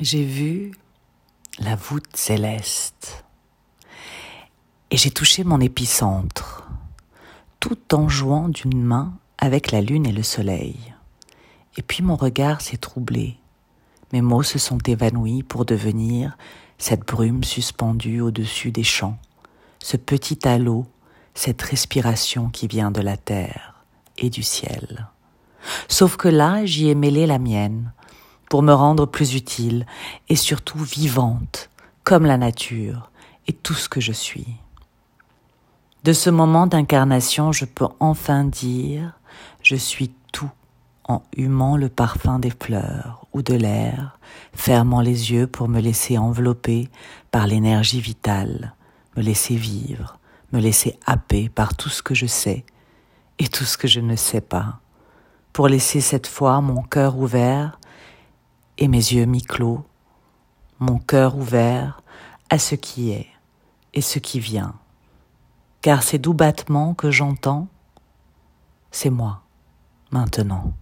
j'ai vu la voûte céleste et j'ai touché mon épicentre, tout en jouant d'une main avec la lune et le soleil. Et puis mon regard s'est troublé, mes mots se sont évanouis pour devenir cette brume suspendue au-dessus des champs, ce petit halo, cette respiration qui vient de la terre et du ciel. Sauf que là, j'y ai mêlé la mienne, pour me rendre plus utile et surtout vivante, comme la nature et tout ce que je suis. De ce moment d'incarnation, je peux enfin dire je suis tout en humant le parfum des fleurs ou de l'air, fermant les yeux pour me laisser envelopper par l'énergie vitale, me laisser vivre, me laisser happer par tout ce que je sais et tout ce que je ne sais pas, pour laisser cette fois mon cœur ouvert et mes yeux mi-clos, mon cœur ouvert à ce qui est et ce qui vient. Car ces doux battements que j'entends, c'est moi, maintenant.